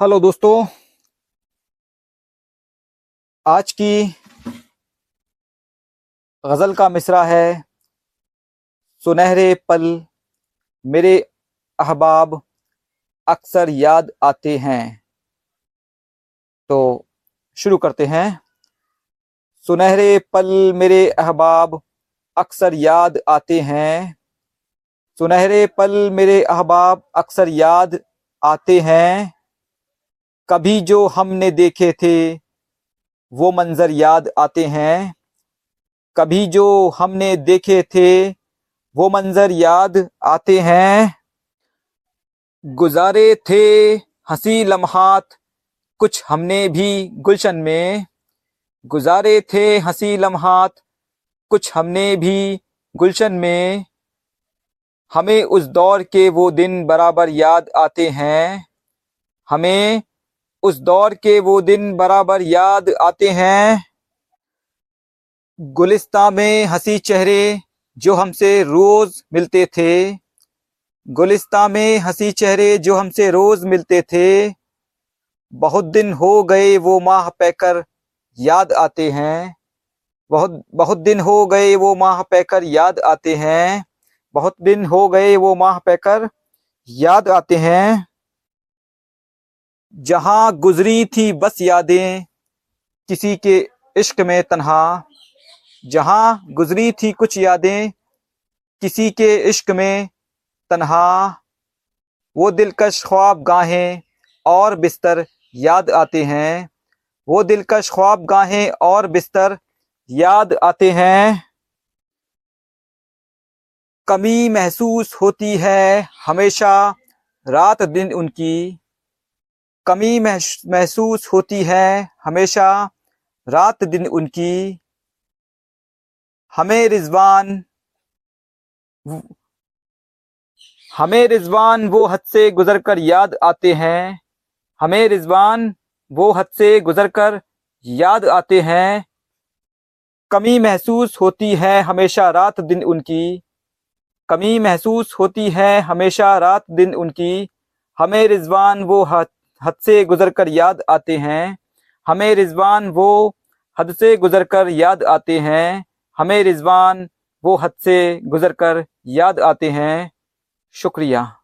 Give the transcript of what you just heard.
Hello दोस्तों। आज की गज़ल का मिसरा है सुनहरे पल मेरे अहबाब अक्सर याद आते हैं। तो शुरू करते हैं। सुनहरे पल मेरे अहबाब अक्सर याद आते हैं। सुनहरे पल मेरे अहबाब अक्सर याद आते हैं। कभी जो हमने देखे थे, वो मंजर याद आते हैं। कभी जो हमने देखे थे, वो मंजर याद आते हैं। गुजारे थे हँसी लम्हात, कुछ हमने भी गुलशन में। गुजारे थे हँसी लम्हात, कुछ हमने भी गुलशन में। हमें उस दौर के वो दिन बराबर याद आते हैं। हमें उस दौर के वो दिन बराबर याद आते हैं। गुलिस्ता में हँसी चेहरे जो हमसे रोज मिलते थे। गुलिस्ता में हँसी चेहरे जो हमसे रोज मिलते थे। बहुत दिन हो गए वो माह पैकर याद आते हैं। बहुत बहुत दिन हो गए वो माह पैकर याद आते हैं। बहुत दिन हो गए वो माह पैकर याद आते हैं। जहाँ गुजरी थी बस यादें, किसी के इश्क में तन्हा। जहाँ गुजरी थी कुछ यादें, किसी के इश्क में तन्हा। वो दिलकश ख्वाब गाहें और बिस्तर याद आते हैं। वो दिलकश ख्वाब गाहें और बिस्तर याद आते हैं। कमी महसूस होती है हमेशा, रात दिन उनकी। कमी महसूस होती है हमेशा, रात दिन उनकी। हमें रिजवान हमें रिजवान वो हद से गुजर कर याद आते हैं। हमें रिजवान वो हद से गुजर कर याद आते हैं। कमी महसूस होती है हमेशा रात दिन उनकी। कमी महसूस होती है हमेशा रात दिन उनकी। हमें रिजवान वो हद हद से गुजर कर याद आते हैं। हमें रिजवान वो हद से गुजर कर याद आते हैं। हमें रिजवान वो हद से गुजर कर याद आते हैं। शुक्रिया।